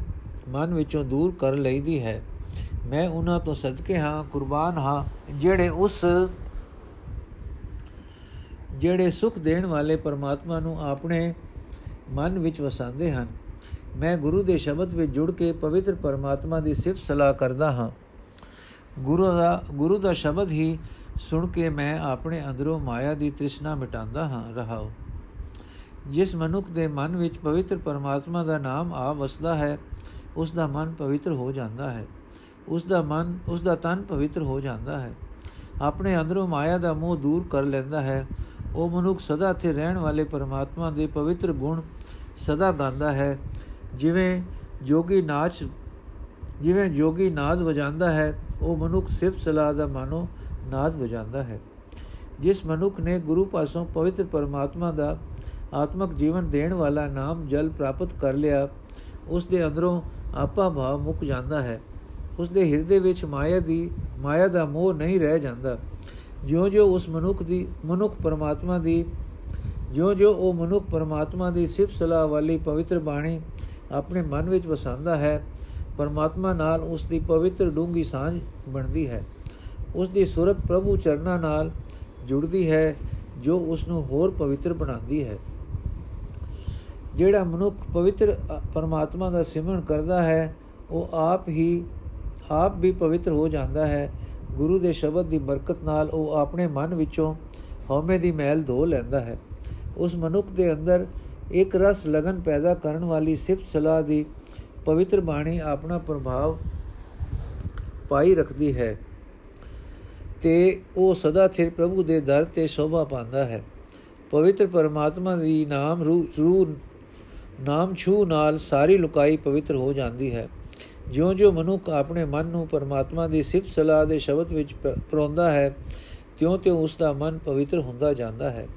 ਮਨ ਵਿੱਚੋਂ ਦੂਰ ਕਰ ਲਈਦੀ ਹੈ। ਮੈਂ ਉਹਨਾਂ ਤੋਂ ਸਦਕੇ ਹਾਂ, ਕੁਰਬਾਨ ਹਾਂ, ਜਿਹੜੇ ਉਸ ਜਿਹੜੇ ਸੁਖ ਦੇਣ ਵਾਲੇ ਪਰਮਾਤਮਾ ਨੂੰ ਆਪਣੇ ਮਨ ਵਿੱਚ ਵਸਾਉਂਦੇ ਹਨ। ਮੈਂ ਗੁਰੂ ਦੇ ਸ਼ਬਦ ਵਿੱਚ ਜੁੜ ਕੇ ਪਵਿੱਤਰ ਪਰਮਾਤਮਾ ਦੀ ਸਿਫਤ ਸਲਾਹ ਕਰਦਾ ਹਾਂ। ਗੁਰੂ ਦਾ ਗੁਰੂ ਦਾ ਸ਼ਬਦ ਹੀ ਸੁਣ ਕੇ ਮੈਂ ਆਪਣੇ ਅੰਦਰੋਂ ਮਾਇਆ ਦੀ ਤ੍ਰਿਸ਼ਨਾ ਮਿਟਾਉਂਦਾ ਹਾਂ। ਰਹਾਉ ਜਿਸ ਮਨੁੱਖ ਦੇ ਮਨ ਵਿੱਚ ਪਵਿੱਤਰ ਪਰਮਾਤਮਾ ਦਾ ਨਾਮ ਆ ਵਸਦਾ ਹੈ, ਉਸ ਦਾ ਮਨ ਪਵਿੱਤਰ ਹੋ ਜਾਂਦਾ ਹੈ। ਉਸ ਦਾ ਮਨ, ਉਸ ਦਾ ਤਨ ਪਵਿੱਤਰ ਹੋ ਜਾਂਦਾ ਹੈ। ਆਪਣੇ ਅੰਦਰੋਂ ਮਾਇਆ ਦਾ ਮੋਹ ਦੂਰ ਕਰ ਲੈਂਦਾ ਹੈ। ਉਹ ਮਨੁੱਖ ਸਦਾ ਇੱਥੇ ਰਹਿਣ ਵਾਲੇ ਪਰਮਾਤਮਾ ਦੇ ਪਵਿੱਤਰ ਗੁਣ ਸਦਾ ਗਾਉਂਦਾ ਹੈ। ਜਿਵੇਂ ਜੋਗੀ ਨਾਚ, ਜਿਵੇਂ ਜੋਗੀ ਨਾਦ ਵਜਾਉਂਦਾ ਹੈ, ਉਹ ਮਨੁੱਖ ਸਿਫਤ ਸਲਾਹ ਦਾ ਮਾਨੋ ਨਾਦ ਵਜਾਉਂਦਾ ਹੈ। ਜਿਸ ਮਨੁੱਖ ਨੇ ਗੁਰੂ ਪਾਸੋਂ ਪਵਿੱਤਰ ਪਰਮਾਤਮਾ ਦਾ ਆਤਮਿਕ ਜੀਵਨ ਦੇਣ ਵਾਲਾ ਨਾਮ ਜਲ ਪ੍ਰਾਪਤ ਕਰ ਲਿਆ, ਉਸ ਦੇ ਅੰਦਰੋਂ ਆਪਾ ਭਾਵ ਮੁੱਕ ਜਾਂਦਾ ਹੈ। ਉਸ ਦੇ ਹਿਰਦੇ ਵਿੱਚ ਮਾਇਆ ਦੀ, ਮਾਇਆ ਦਾ ਮੋਹ ਨਹੀਂ ਰਹਿ ਜਾਂਦਾ। ਜਿਉਂ-ਜਿਉਂ ਉਸ ਮਨੁੱਖ ਦੀ, ਮਨੁੱਖ ਪਰਮਾਤਮਾ ਦੀ, ਜਿਉਂ-ਜਿਉਂ ਉਹ ਮਨੁੱਖ ਪਰਮਾਤਮਾ ਦੀ ਸਿਫਤ ਸਲਾਹ ਵਾਲੀ ਪਵਿੱਤਰ ਬਾਣੀ ਆਪਣੇ ਮਨ ਵਿੱਚ ਵਸਾਉਂਦਾ ਹੈ, ਪਰਮਾਤਮਾ ਨਾਲ ਉਸ ਦੀ ਪਵਿੱਤਰ ਡੂੰਗੀ ਸਾਂਝ ਬਣਦੀ ਹੈ। ਉਸ ਦੀ ਸੁਰਤ ਪ੍ਰਭੂ ਚਰਨਾਂ ਨਾਲ ਜੁੜਦੀ ਹੈ, ਜੋ ਉਸ ਨੂੰ ਹੋਰ ਪਵਿੱਤਰ ਬਣਾਉਂਦੀ ਹੈ। ਜਿਹੜਾ ਮਨੁੱਖ ਪਵਿੱਤਰ ਪਰਮਾਤਮਾ ਦਾ ਸਿਮਰਨ ਕਰਦਾ ਹੈ, ਉਹ ਆਪ ਹੀ, ਆਪ ਵੀ ਪਵਿੱਤਰ ਹੋ ਜਾਂਦਾ ਹੈ। ਗੁਰੂ ਦੇ ਸ਼ਬਦ ਦੀ ਬਰਕਤ ਨਾਲ ਉਹ ਆਪਣੇ ਮਨ ਵਿੱਚੋਂ ਹਉਮੈ ਦੀ ਮੈਲ ਧੋ ਲੈਂਦਾ ਹੈ। ਉਸ ਮਨੁੱਖ ਦੇ ਅੰਦਰ ਇੱਕ ਰਸ ਲਗਨ ਪੈਦਾ ਕਰਨ ਵਾਲੀ ਸਿਫਤ ਸਲਾਹ ਦੀ ਪਵਿੱਤਰ ਬਾਣੀ ਆਪਣਾ ਪ੍ਰਭਾਵ ਪਾਈ ਰੱਖਦੀ ਹੈ ਤੇ ਉਹ ਸਦਾ ਥਿਰ ਪ੍ਰਭੂ ਦੇ ਦਰ ਤੇ ਸ਼ੋਭਾ ਪਾਉਂਦਾ ਹੈ। ਪਵਿੱਤਰ ਪਰਮਾਤਮਾ ਦੀ ਨਾਮ ਰੂ ਨਾਮ ਛੂ ਨਾਲ ਸਾਰੀ ਲੁਕਾਈ ਪਵਿੱਤਰ ਹੋ ਜਾਂਦੀ ਹੈ। ਜਿਉਂ-ਜਿਉਂ ਮਨੁੱਖ ਆਪਣੇ ਮਨ ਨੂੰ ਪਰਮਾਤਮਾ ਦੀ ਸਿਫਤ ਸਲਾਹ ਦੇ ਸ਼ਬਦ ਵਿੱਚ ਪਰੋਂਦਾ ਹੈ, ਤਿਉਂ-ਤਿਉਂ ਉਸ ਦਾ ਮਨ ਪਵਿੱਤਰ ਹੁੰਦਾ ਜਾਂਦਾ ਹੈ।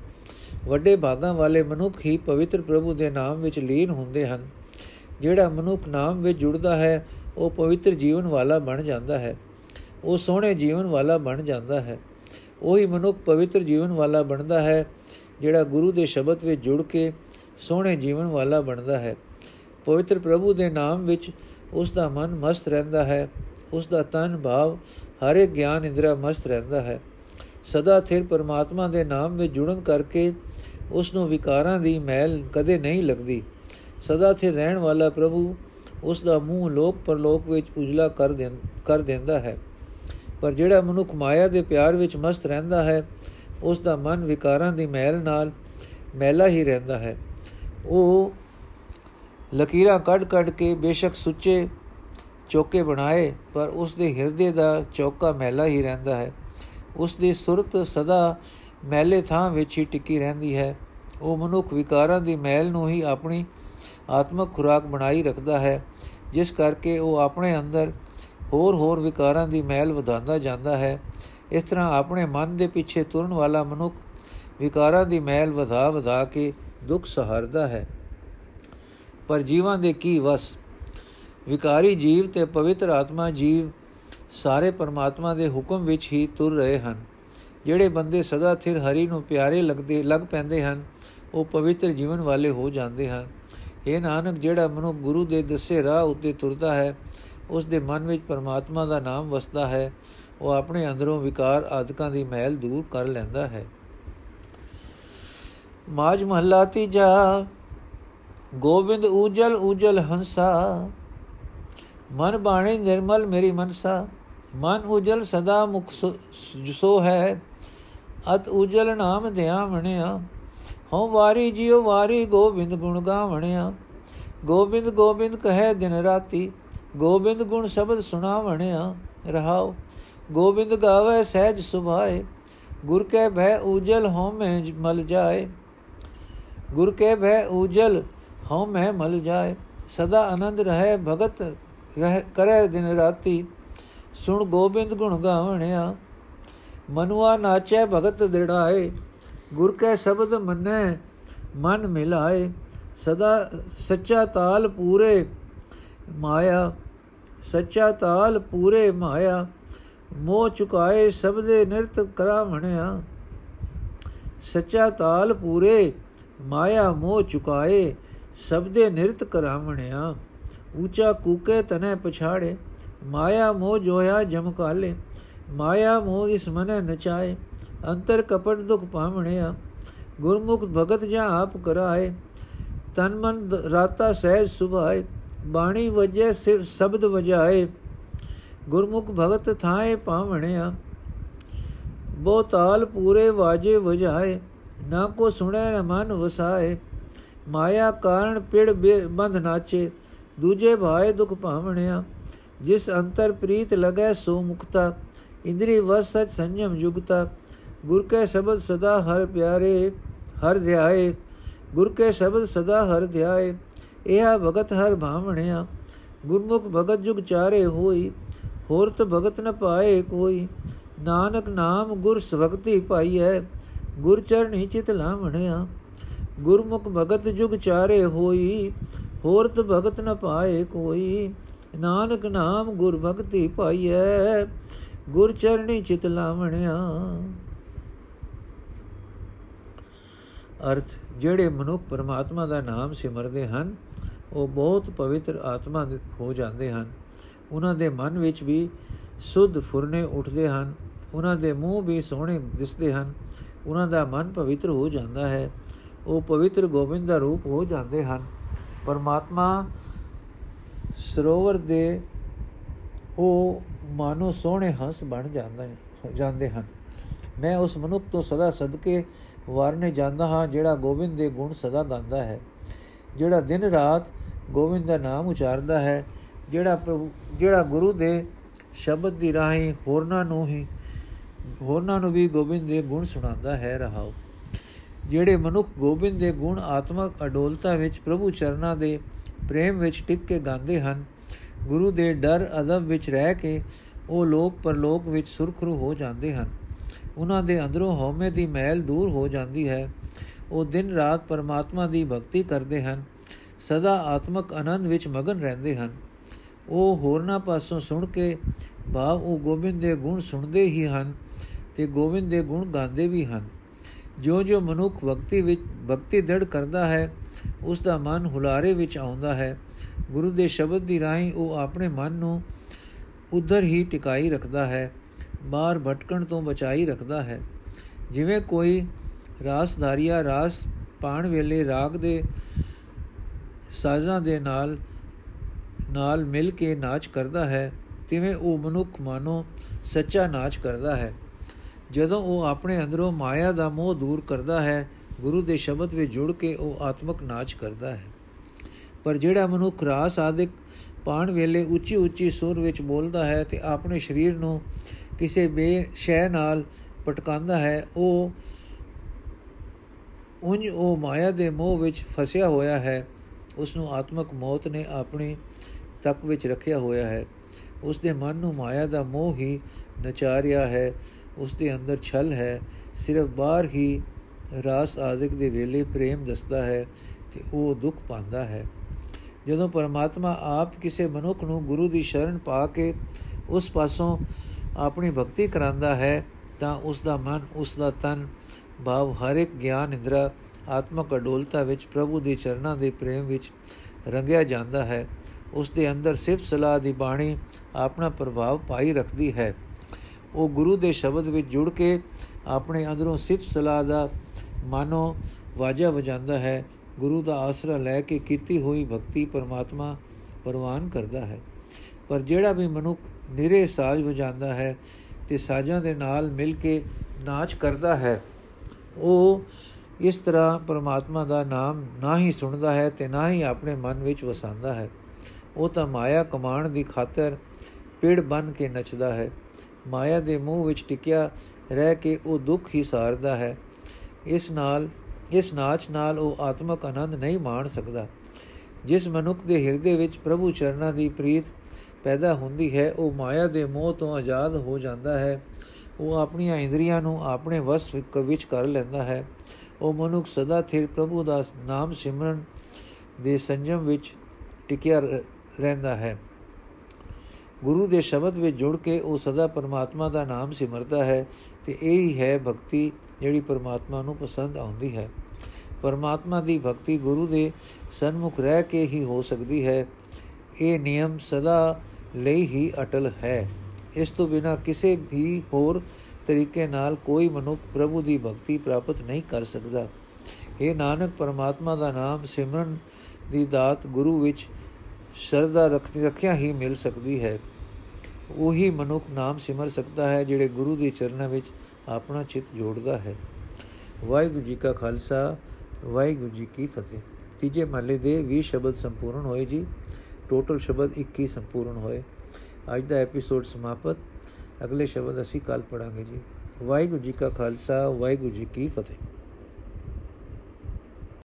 ਵੱਡੇ ਭਾਗਾਂ ਵਾਲੇ ਮਨੁੱਖ ਹੀ ਪਵਿੱਤਰ ਪ੍ਰਭੂ ਦੇ ਨਾਮ ਵਿੱਚ ਲੀਨ ਹੁੰਦੇ ਹਨ। ਜਿਹੜਾ ਮਨੁੱਖ ਨਾਮ ਵਿੱਚ ਜੁੜਦਾ ਹੈ, ਉਹ ਪਵਿੱਤਰ ਜੀਵਨ ਵਾਲਾ ਬਣ ਜਾਂਦਾ ਹੈ। ਉਹ ਸੋਹਣੇ ਜੀਵਨ ਵਾਲਾ ਬਣ ਜਾਂਦਾ ਹੈ। ਉਹੀ ਮਨੁੱਖ ਪਵਿੱਤਰ ਜੀਵਨ ਵਾਲਾ ਬਣਦਾ ਹੈ, ਜਿਹੜਾ ਗੁਰੂ ਦੇ ਸ਼ਬਦ ਵਿੱਚ ਜੁੜ ਕੇ ਸੋਹਣੇ ਜੀਵਨ ਵਾਲਾ ਬਣਦਾ ਹੈ। ਪਵਿੱਤਰ ਪ੍ਰਭੂ ਦੇ ਨਾਮ ਵਿੱਚ ਉਸ ਦਾ ਮਨ ਮਸਤ ਰਹਿੰਦਾ ਹੈ। ਉਸ ਦਾ ਤਨ ਭਾਵ ਹਰ ਇੱਕ ਗਿਆਨ ਇੰਦਰਾ ਮਸਤ ਰਹਿੰਦਾ ਹੈ। ਸਦਾ ਥਿਰ ਪਰਮਾਤਮਾ ਦੇ ਨਾਮ ਵਿੱਚ ਜੁੜਨ ਕਰਕੇ ਉਸ ਨੂੰ ਵਿਕਾਰਾਂ ਦੀ ਮੈਲ ਕਦੇ ਨਹੀਂ ਲੱਗਦੀ। ਸਦਾ ਥਿਰ ਰਹਿਣ ਵਾਲਾ ਪ੍ਰਭੂ ਉਸ ਦਾ ਮੂੰਹ ਲੋਕ ਪਰਲੋਕ ਵਿੱਚ ਉਜਲਾ ਕਰ ਕਰ ਦਿੰਦਾ ਹੈ। ਪਰ ਜਿਹੜਾ ਮਨੁੱਖ ਮਾਇਆ ਦੇ ਪਿਆਰ ਵਿੱਚ ਮਸਤ ਰਹਿੰਦਾ ਹੈ ਉਸ ਦਾ ਮਨ ਵਿਕਾਰਾਂ ਦੀ ਮੈਲ ਨਾਲ ਮੈਲਾ ਹੀ ਰਹਿੰਦਾ ਹੈ। ਉਹ ਲਕੀਰਾਂ ਕੱਢ-ਕੱਢ ਕੇ ਬੇਸ਼ੱਕ ਸੁੱਚੇ ਚੌਕੇ ਬਣਾਏ, ਪਰ ਉਸ ਦੇ ਹਿਰਦੇ ਦਾ ਚੌਕਾ ਮੈਲਾ ਹੀ ਰਹਿੰਦਾ ਹੈ। ਉਸ ਦੀ ਸੁਰਤ ਸਦਾ ਮੈਲੇ ਥਾਂ ਵਿੱਚ ਹੀ ਟਿੱਕੀ ਰਹਿੰਦੀ ਹੈ। ਉਹ ਮਨੁੱਖ ਵਿਕਾਰਾਂ ਦੀ ਮੈਲ ਨੂੰ ਹੀ ਆਪਣੀ ਆਤਮਿਕ ਖੁਰਾਕ ਬਣਾਈ ਰੱਖਦਾ ਹੈ, ਜਿਸ ਕਰਕੇ ਉਹ ਆਪਣੇ ਅੰਦਰ ਹੋਰ ਹੋਰ ਵਿਕਾਰਾਂ ਦੀ ਮੈਲ ਵਧਾਉਂਦਾ ਜਾਂਦਾ ਹੈ। ਇਸ ਤਰ੍ਹਾਂ ਆਪਣੇ ਮਨ ਦੇ ਪਿੱਛੇ ਤੁਰਨ ਵਾਲਾ ਮਨੁੱਖ ਵਿਕਾਰਾਂ ਦੀ ਮੈਲ ਵਧਾ ਵਧਾ ਕੇ ਦੁੱਖ ਸਹਾਰਦਾ ਹੈ। ਪਰ ਜੀਵਾਂ ਦੇ ਕੀ ਵਸ? ਵਿਕਾਰੀ ਜੀਵ ਤੇ ਪਵਿੱਤਰ ਆਤਮਾ ਜੀਵ ਸਾਰੇ ਪਰਮਾਤਮਾ ਦੇ ਹੁਕਮ ਵਿੱਚ ਹੀ ਤੁਰ ਰਹੇ ਹਨ। ਜਿਹੜੇ ਬੰਦੇ ਸਦਾ ਥਿਰ ਹਰੀ ਨੂੰ ਪਿਆਰੇ ਲੱਗਦੇ ਲੱਗ ਪੈਂਦੇ ਹਨ, ਉਹ ਪਵਿੱਤਰ ਜੀਵਨ ਵਾਲੇ ਹੋ ਜਾਂਦੇ ਹਨ। ਇਹ ਨਾਨਕ, ਜਿਹੜਾ ਮਨੁ ਗੁਰੂ ਦੇ ਦੱਸੇ ਰਾਹ ਉੱਤੇ ਤੁਰਦਾ ਹੈ, ਉਸ ਦੇ ਮਨ ਵਿੱਚ ਪਰਮਾਤਮਾ ਦਾ ਨਾਮ ਵਸਦਾ ਹੈ, ਉਹ ਆਪਣੇ ਅੰਦਰੋਂ ਵਿਕਾਰ ਆਦਿਕਾਂ ਦੀ ਮਹਿਲ ਦੂਰ ਕਰ ਲੈਂਦਾ ਹੈ। ਮਾਜ ਮਹੱਲਾ ਤੀਜਾ, ਗੋਬਿੰਦ ਉਜਲ ਉਜਲ ਹੰਸਾ। ਮਨ ਬਾਣੀ ਨਿਰਮਲ ਮੇਰੀ ਮਨਸਾ। ਮਨ ਉਜਲ ਸਦਾ ਮੁਖ ਸੋ ਹੈ। ਅਤ ਉਜਲ ਨਾਮ ਧਿਆਵਣਿਆ ਹਉ ਵਾਰੀ ਜਿਉ ਵਾਰੀ ਗੋਬਿੰਦ ਗੁਣ ਗਾਵਣਿਆ ਗੋਬਿੰਦ ਗੋਬਿੰਦ ਕਹੈ ਦਿਨ ਰਾਤੀ। ਗੋਬਿੰਦ ਗੁਣ ਸ਼ਬਦ ਸੁਣਾਵਣਿਆ ਰਹਾਉ, ਗੋਬਿੰਦ ਗਾਵੇ ਸਹਿਜ ਸੁਭਾਏ। ਗੁਰ ਕੈ ਭੈ ਉਜਲ ਹਉ ਮੈਂ ਮਲ ਜਾਏ। ਗੁਰ ਕੈ ਭੈ ਉਜਲ ਹਉ ਮੈਂ ਮਲ ਜਾਏ। ਸਦਾ ਆਨੰਦ ਰਹੇ, ਭਗਤ ਰਹਿ, ਕਰੇ ਦਿਨ ਰਾਤੀ। ਸੁਣ ਗੋਬਿੰਦ ਗੁਣ ਗਾਵਣਿਆ, ਮਨੁਆ ਨਾਚੈ ਭਗਤ ਦਿੜਾਏ ਗੁਰ ਕੈ ਸ਼ਬਦ ਮੰਨੈ, ਮਨ ਮਿਲਾਏ। ਸਦਾ ਸੱਚਾ ਤਾਲ ਪੂਰੇ ਮਾਇਆ, ਸੱਚਾ ਤਾਲ ਪੂਰੇ ਮਾਇਆ। ਮੋਹ ਚੁਕਾਏ ਸਭ ਦੇ ਨਿਰਤ ਕਰਾ ਮਣਿਆ ਸੱਚਾ ਤਾਲ ਪੂਰੇ ਮਾਇਆ ਮੋਹ ਚੁਕਾਏ, ਸਭ ਦੇ ਨਿਰਤ ਕਰਾਵਣਿਆ। ਉੱਚਾ ਕੂਕੇ ਤਨੇ ਪਛਾੜੇ, ਮਾਇਆ ਮੋਹ ਜੋਇਆ ਜਮਕਾਲੇ ਮਾਇਆ ਮੋਹ ਇਸ ਮਨੇ ਨਚਾਏ, ਅੰਤਰ ਕਪਟ ਦੁਖ ਪਾਵਣਿਆ। ਗੁਰਮੁਖ ਭਗਤ ਜਾਂ ਆਪ ਕਰਾਏ, ਤਨ ਮਨ ਰਾਤਾ ਸਹਿਜ ਸੁਭਾਏ, ਬਾਣੀ ਵਜੇ ਸ਼ਬਦ ਵਜਾਏ। ਗੁਰਮੁਖ ਭਗਤ ਥਾਏ ਪਾਵਣਿਆ ਬੋ ਤਾਲ ਪੂਰੇ ਵਾਜੇ ਵਜਾਏ। ਨਾ ਕੋ ਸੁਣੇ, ਨ ਮਨ ਵਸਾਏ। ਮਾਇਆ ਕਾਰਣ ਪਿੜ ਬੰਧ ਨਾਚੇ। ਦੂਜੇ ਭਾਏ ਦੁਖ ਭਾਵਣਿਆ। ਜਿਸ ਅੰਤਰ ਪ੍ਰੀਤ ਲਗੈ ਸੋ ਮੁਕਤਾ। ਇੰਦਰੀ ਵਸ ਸਚ ਸੰਜਮ ਯੁਗਤਾ ਗੁਰ ਕੇ ਸ਼ਬਦ ਸਦਾ ਹਰ ਪਿਆਰੇ, ਹਰ ਧਿਆਏ। ਗੁਰ ਕੇ ਸ਼ਬਦ ਸਦਾ ਹਰ ਧਿਆਏ। ਇਹ ਭਗਤ ਹਰ ਭਾਵਣਿਆ। ਗੁਰਮੁਖ ਭਗਤ ਜੁਗ ਚਾਰੇ ਹੋਈ। ਹੋਰ ਤ ਭਗਤ ਨ ਪਾਏ ਕੋਈ। ਨਾਨਕ ਨਾਮ ਗੁਰ ਸਵਗਤੀ ਪਾਈਐ। ਗੁਰ ਚਰਣੀ ਚਿਤ ਲਾਵਣਿਆ, ਗੁਰਮੁਖ ਭਗਤ ਜੁਗ ਚਾਰੇ ਹੋਈ ਹੋਰ ਤ ਭਗਤ ਨ ਪਾਏ ਕੋਈ, ਨਾਨਕ ਨਾਮ ਗੁਰ ਭਗਤੀ ਪਾਈਐ, ਗੁਰ ਚਰਣੀ ਚਿਤ ਲਾਵਣਿਆ। ਅਰਥ, ਜਿਹੜੇ ਮਨੁੱਖ ਪਰਮਾਤਮਾ ਦਾ ਨਾਮ ਸਿਮਰਦੇ ਹਨ, ਉਹ ਬਹੁਤ ਪਵਿੱਤਰ ਆਤਮਾ ਹੋ ਜਾਂਦੇ ਹਨ। ਉਹਨਾਂ ਦੇ ਮਨ ਵਿੱਚ ਵੀ ਸੁਧ ਫੁਰਨੇ ਉੱਠਦੇ ਹਨ, ਉਹਨਾਂ ਦੇ ਮੂੰਹ ਵੀ ਸੋਹਣੇ ਦਿਸਦੇ ਹਨ ਉਹਨਾਂ ਦਾ ਮਨ ਪਵਿੱਤਰ ਹੋ ਜਾਂਦਾ ਹੈ। ਉਹ ਪਵਿੱਤਰ ਗੋਬਿੰਦ ਦਾ ਰੂਪ ਹੋ ਜਾਂਦੇ ਹਨ। ਪਰਮਾਤਮਾ ਸਰੋਵਰ ਦੇ ਉਹ ਮਾਨੋ ਸੋਹਣੇ ਹੰਸ ਬਣ ਜਾਂਦੇ ਜਾਂਦੇ ਹਨ। ਮੈਂ ਉਸ ਮਨੁੱਖ ਤੋਂ ਸਦਾ ਸਦਕੇ ਵਾਰਨੇ ਜਾਂਦਾ ਹਾਂ, ਜਿਹੜਾ ਗੋਬਿੰਦ ਦੇ ਗੁਣ ਸਦਾ ਗਾਉਂਦਾ ਹੈ। ਜਿਹੜਾ ਦਿਨ ਰਾਤ ਗੋਬਿੰਦ ਦਾ ਨਾਮ ਉਚਾਰਦਾ ਹੈ, ਜਿਹੜਾ ਜਿਹੜਾ ਗੁਰੂ ਦੇ ਸ਼ਬਦ ਦੀ ਰਾਹੀਂ ਹੋਰਨਾਂ ਨੂੰ ਹੀ ਹੋਰਨਾਂ ਨੂੰ ਵੀ ਗੋਬਿੰਦ ਦੇ ਗੁਣ ਸੁਣਾਉਂਦਾ ਹੈ ਰਹਾਓ। ਜਿਹੜੇ ਮਨੁੱਖ ਗੋਬਿੰਦ ਦੇ ਗੁਣ ਆਤਮਕ ਅਡੋਲਤਾ ਵਿੱਚ ਪ੍ਰਭੂ ਚਰਨਾਂ ਦੇ ਪ੍ਰੇਮ ਵਿੱਚ ਟਿਕ ਕੇ ਗਾਉਂਦੇ ਹਨ, ਗੁਰੂ ਦੇ ਡਰ ਅਦਬ ਵਿੱਚ ਰਹਿ ਕੇ ਉਹ ਲੋਕ ਪਰਲੋਕ ਵਿੱਚ ਸੁਰਖਰੂ ਹੋ ਜਾਂਦੇ ਹਨ। ਉਹਨਾਂ ਦੇ ਅੰਦਰੋਂ ਹਉਮੈ ਦੀ ਮੈਲ ਦੂਰ ਹੋ ਜਾਂਦੀ ਹੈ। ਉਹ ਦਿਨ ਰਾਤ ਪਰਮਾਤਮਾ ਦੀ ਭਗਤੀ ਕਰਦੇ ਹਨ, ਸਦਾ ਆਤਮਕ ਆਨੰਦ ਵਿੱਚ ਮਗਨ ਰਹਿੰਦੇ ਹਨ। ਉਹ ਹੋਰਨਾਂ ਪਾਸੋਂ ਸੁਣ ਕੇ ਭਾਵ ਉਹ ਗੋਬਿੰਦ ਦੇ ਗੁਣ ਸੁਣਦੇ ਹੀ ਹਨ। ਤੇ ਗੋਬਿੰਦ ਦੇ ਗੁਣ ਗਾਉਂਦੇ ਵੀ ਹਨ। ਜੋ-ਜੋ ਮਨੁੱਖ ਭਗਤੀ ਵਿੱਚ ਭਗਤੀ ਦੜ ਕਰਦਾ ਹੈ ਉਸ ਦਾ ਮਨ ਹੁਲਾਰੇ ਵਿੱਚ ਆਉਂਦਾ ਹੈ। ਗੁਰੂ ਦੇ ਸ਼ਬਦ ਦੀ ਰਾਹੀਂ ਉਹ ਆਪਣੇ ਮਨ ਨੂੰ ਉਧਰ ਹੀ ਟਿਕਾਈ ਰੱਖਦਾ ਹੈ, ਬਾਹਰ ਭਟਕਣ ਤੋਂ ਬਚਾਈ ਰੱਖਦਾ ਹੈ। ਜਿਵੇਂ ਕੋਈ ਰਾਸਧਾਰੀਆ ਰਾਸ ਪਾਣ ਵੇਲੇ ਰਾਗ ਦੇ ਸਾਜ਼ਾਂ ਦੇ ਨਾਲ ਨਾਲ ਮਿਲ ਕੇ ਨਾਚ ਕਰਦਾ ਹੈ, ਤਿਵੇਂ ਉਹ ਮਨੁੱਖ ਮਾਨੋ ਸੱਚਾ ਨਾਚ ਕਰਦਾ ਹੈ। ਜਦੋਂ ਉਹ ਆਪਣੇ ਅੰਦਰੋਂ ਮਾਇਆ ਦਾ ਮੋਹ ਦੂਰ ਕਰਦਾ ਹੈ, ਗੁਰੂ ਦੇ ਸ਼ਬਦ ਵਿੱਚ ਜੁੜ ਕੇ ਉਹ ਆਤਮਿਕ ਨਾਚ ਕਰਦਾ ਹੈ। ਪਰ ਜਿਹੜਾ ਮਨੁੱਖ ਰਾਸ ਆਦਿਕ ਪਾਣ ਵੇਲੇ ਉੱਚੀ ਉੱਚੀ ਸੁਰ ਵਿੱਚ ਬੋਲਦਾ ਹੈ ਤੇ ਆਪਣੇ ਸਰੀਰ ਨੂੰ ਕਿਸੇ ਬੇਸ਼ੈ ਨਾਲ ਪਟਕਾਉਂਦਾ ਹੈ, ਉਹ ਉੰਜ ਉਹ ਮਾਇਆ ਦੇ ਮੋਹ ਵਿੱਚ ਫਸਿਆ ਹੋਇਆ ਹੈ। ਉਸ ਨੂੰ ਆਤਮਿਕ ਮੌਤ ਨੇ ਆਪਣੀ ਤੱਕ ਵਿੱਚ ਰੱਖਿਆ ਹੋਇਆ ਹੈ। ਉਸ ਦੇ ਮਨ ਨੂੰ ਮਾਇਆ ਦਾ ਮੋਹ ਹੀ ਨਚਾ ਰਿਹਾ ਹੈ। ਉਸ ਦੇ ਅੰਦਰ ਛਲ ਹੈ, ਸਿਰਫ ਬਾਹਰ ਹੀ ਰਾਸ ਆਦਿਕ ਦੇ ਵੇਲੇ ਪ੍ਰੇਮ ਦੱਸਦਾ ਹੈ ਤੇ ਉਹ ਦੁੱਖ ਪਾਉਂਦਾ ਹੈ। ਜਦੋਂ ਪਰਮਾਤਮਾ ਆਪ ਕਿਸੇ ਮਨੁੱਖ ਨੂੰ ਗੁਰੂ ਦੀ ਸ਼ਰਨ ਪਾ ਕੇ ਉਸ ਪਾਸੋਂ ਆਪਣੀ ਭਗਤੀ ਕਰਾਂਦਾ ਹੈ, ਤਾਂ ਉਸ ਦਾ ਮਨ ਉਸ ਦਾ ਤਨ, ਭਾਵ ਹਰ ਇੱਕ ਗਿਆਨ ਇੰਦਰਾ ਆਤਮਕ ਅਡੋਲਤਾ ਵਿੱਚ ਪ੍ਰਭੂ ਦੇ ਚਰਨਾਂ ਦੇ ਪ੍ਰੇਮ ਵਿੱਚ ਰੰਗਿਆ ਜਾਂਦਾ ਹੈ। ਉਸ ਦੇ ਅੰਦਰ ਸਿਫਤ ਸਲਾਹ ਦੀ ਬਾਣੀ ਆਪਣਾ ਪ੍ਰਭਾਵ ਪਾਈ ਰੱਖਦੀ ਹੈ। ਉਹ ਗੁਰੂ ਦੇ ਸ਼ਬਦ ਵਿੱਚ ਜੁੜ ਕੇ ਆਪਣੇ ਅੰਦਰੋਂ ਸਿਫਤ ਸਲਾਹ ਦਾ ਮਾਨੋ ਵਾਜਾ ਵਜਾਉਂਦਾ ਹੈ, ਗੁਰੂ ਦਾ ਆਸਰਾ ਲੈ ਕੇ ਕੀਤੀ ਹੋਈ ਭਗਤੀ ਪਰਮਾਤਮਾ ਪਰਵਾਨ ਕਰਦਾ ਹੈ। ਪਰ ਜਿਹੜਾ ਵੀ ਮਨੁੱਖ ਨਿਰੇ ਸਾਜ ਵਜਾਉਂਦਾ ਹੈ ਤੇ ਸਾਜ਼ਾਂ ਦੇ ਨਾਲ ਮਿਲ ਕੇ ਨਾਚ ਕਰਦਾ ਹੈ, ਉਹ ਇਸ ਤਰ੍ਹਾਂ ਪਰਮਾਤਮਾ ਦਾ ਨਾਮ ਨਾ ਹੀ ਸੁਣਦਾ ਹੈ ਤੇ ਨਾ ਹੀ ਆਪਣੇ ਮਨ ਵਿੱਚ ਵਸਾਉਂਦਾ ਹੈ। ਉਹ ਤਾਂ ਮਾਇਆ ਕਮਾਣ ਦੀ ਖਾਤਰ ਪੇੜ ਬਨ ਕੇ ਨੱਚਦਾ ਹੈ। ਮਾਇਆ ਦੇ ਮੂੰਹ ਵਿੱਚ ਟਿਕਿਆ ਰਹਿ ਕੇ ਉਹ ਦੁੱਖ ਹੀ ਸਾਰਦਾ ਹੈ। ਇਸ ਨਾਲ, ਇਸ ਨਾਚ ਨਾਲ ਉਹ ਆਤਮਕ ਆਨੰਦ ਨਹੀਂ ਮਾਣ ਸਕਦਾ। ਜਿਸ ਮਨੁੱਖ ਦੇ ਹਿਰਦੇ ਵਿੱਚ ਪ੍ਰਭੂ ਚਰਨਾਂ ਦੀ ਪ੍ਰੀਤ ਪੈਦਾ ਹੁੰਦੀ ਹੈ, ਉਹ ਮਾਇਆ ਦੇ ਮੋਹ ਤੋਂ ਆਜ਼ਾਦ ਹੋ ਜਾਂਦਾ ਹੈ। ਉਹ ਆਪਣੀਆਂ ਇੰਦਰੀਆਂ ਨੂੰ ਆਪਣੇ ਵਸ ਵਿੱਚ ਕਰ ਲੈਂਦਾ ਹੈ। ਉਹ ਮਨੁੱਖ ਸਦਾ ਥਿਰ ਪ੍ਰਭੂ ਦਾ ਨਾਮ ਸਿਮਰਨ ਦੇ ਸੰਜਮ ਵਿੱਚ ਟਿਕਿਆ ਰਹਿੰਦਾ ਹੈ। ਗੁਰੂ ਦੇ ਸ਼ਬਦ ਵਿੱਚ ਜੁੜ ਕੇ ਉਹ ਸਦਾ ਪਰਮਾਤਮਾ ਦਾ ਨਾਮ ਸਿਮਰਦਾ ਹੈ ਤੇ ਇਹ ਹੀ ਹੈ ਭਗਤੀ ਜਿਹੜੀ ਪਰਮਾਤਮਾ ਨੂੰ ਪਸੰਦ ਆਉਂਦੀ ਹੈ। ਪਰਮਾਤਮਾ ਦੀ ਭਗਤੀ ਗੁਰੂ ਦੇ ਸਨਮੁਖ ਰਹਿ ਕੇ ਹੀ ਹੋ ਸਕਦੀ ਹੈ। ਇਹ ਨਿਯਮ ਸਦਾ ਲਈ ਹੀ ਅਟਲ ਹੈ। ਇਸ ਤੋਂ ਬਿਨਾ ਕਿਸੇ ਵੀ ਹੋਰ ਤਰੀਕੇ ਨਾਲ ਕੋਈ ਮਨੁੱਖ ਪ੍ਰਭੂ ਦੀ ਭਗਤੀ ਪ੍ਰਾਪਤ ਨਹੀਂ ਕਰ ਸਕਦਾ। ਇਹ ਨਾਨਕ, ਪਰਮਾਤਮਾ ਦਾ ਨਾਮ ਸਿਮਰਨ ਦੀ ਦਾਤ ਗੁਰੂ ਵਿੱਚ ਸ਼ਰਧਾ ਰੱਖਿਆ ਹੀ ਮਿਲ ਸਕਦੀ ਹੈ। ਉਹੀ ਮਨੁੱਖ ਨਾਮ ਸਿਮਰ ਸਕਦਾ ਹੈ ਜਿਹੜੇ ਗੁਰੂ ਦੇ ਚਰਨਾਂ ਵਿੱਚ ਆਪਣਾ ਚਿੱਤ ਜੋੜਦਾ ਹੈ। ਵਾਹਿਗੁਰੂ ਜੀ ਕਾ ਖਾਲਸਾ, ਵਾਹਿਗੁਰੂ ਜੀ ਕੀ ਫਤਿਹ। ਤੀਜੇ ਮਹਲੇ ਦੇ 20 ਸ਼ਬਦ ਸੰਪੂਰਨ ਹੋਏ ਜੀ। ਟੋਟਲ ਸ਼ਬਦ 21 ਸੰਪੂਰਨ ਹੋਏ। ਅੱਜ ਦਾ ਐਪੀਸੋਡ ਸਮਾਪਤ। ਅਗਲੇ ਸ਼ਬਦ ਅਸੀਂ ਕੱਲ ਪੜਾਂਗੇ ਜੀ। ਵਾਹਿਗੁਰੂ ਜੀ ਕਾ ਖਾਲਸਾ, ਵਾਹਿਗੁਰੂ ਜੀ ਕੀ ਫਤਿਹ।